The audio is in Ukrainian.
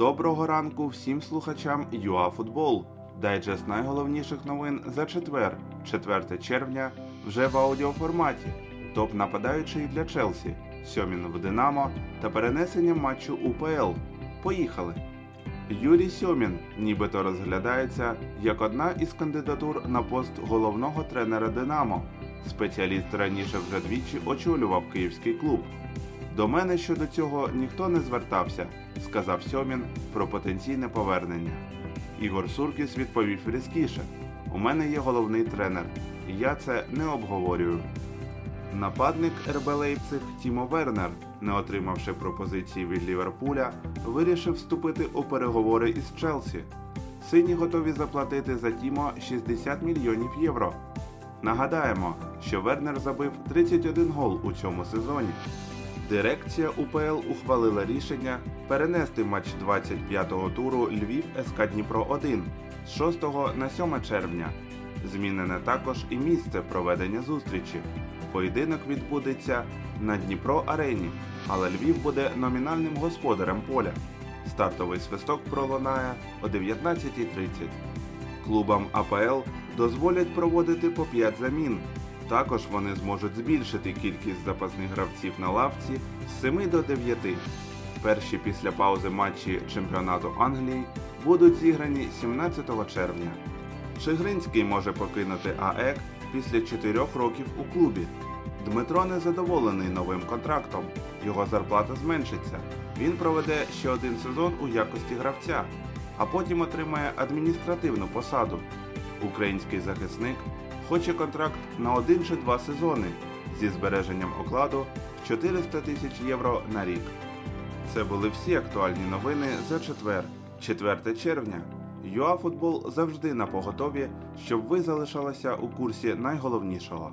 Доброго ранку всім слухачам ЮАФутбол. Дайджест найголовніших новин за четвер, 4 червня, вже в аудіоформаті. Топ нападаючий для Челсі, Сьомін в Динамо та перенесення матчу УПЛ. Поїхали! Юрій Сьомін нібито розглядається як одна із кандидатур на пост головного тренера Динамо. Спеціаліст раніше вже двічі очолював київський клуб. До мене щодо цього ніхто не звертався, сказав Сьомін про потенційне повернення. Ігор Суркіс відповів різкіше: У мене є головний тренер, і я це не обговорюю. Нападник РБ Лейпциг Тімо Вернер, не отримавши пропозиції від Ліверпуля, вирішив вступити у переговори із Челсі. Сині готові заплатити за Тімо 60 мільйонів євро. Нагадаємо, що Вернер забив 31 гол у цьому сезоні. Дирекція УПЛ ухвалила рішення перенести матч 25-го туру Львів СК Дніпро 1 з 6 на 7 червня. Змінене також і місце проведення зустрічі. Поєдинок відбудеться на Дніпро Арені, але Львів буде номінальним господарем поля. Стартовий свисток пролунає о 19.30. Клубам АПЛ дозволять проводити по 5 замін. Також вони зможуть збільшити кількість запасних гравців на лавці з 7 до 9. Перші після паузи матчі чемпіонату Англії будуть зіграні 17 червня. Шигринський може покинути АЕК після 4 років у клубі. Дмитро незадоволений новим контрактом. Його зарплата зменшиться. Він проведе ще один сезон у якості гравця, а потім отримає адміністративну посаду. Український захисник хоче контракт на один чи два сезони зі збереженням окладу в 400 тисяч євро на рік. Це були всі актуальні новини за четвер, 4 червня. ЮАФутбол завжди на поготові, щоб ви залишалися у курсі найголовнішого.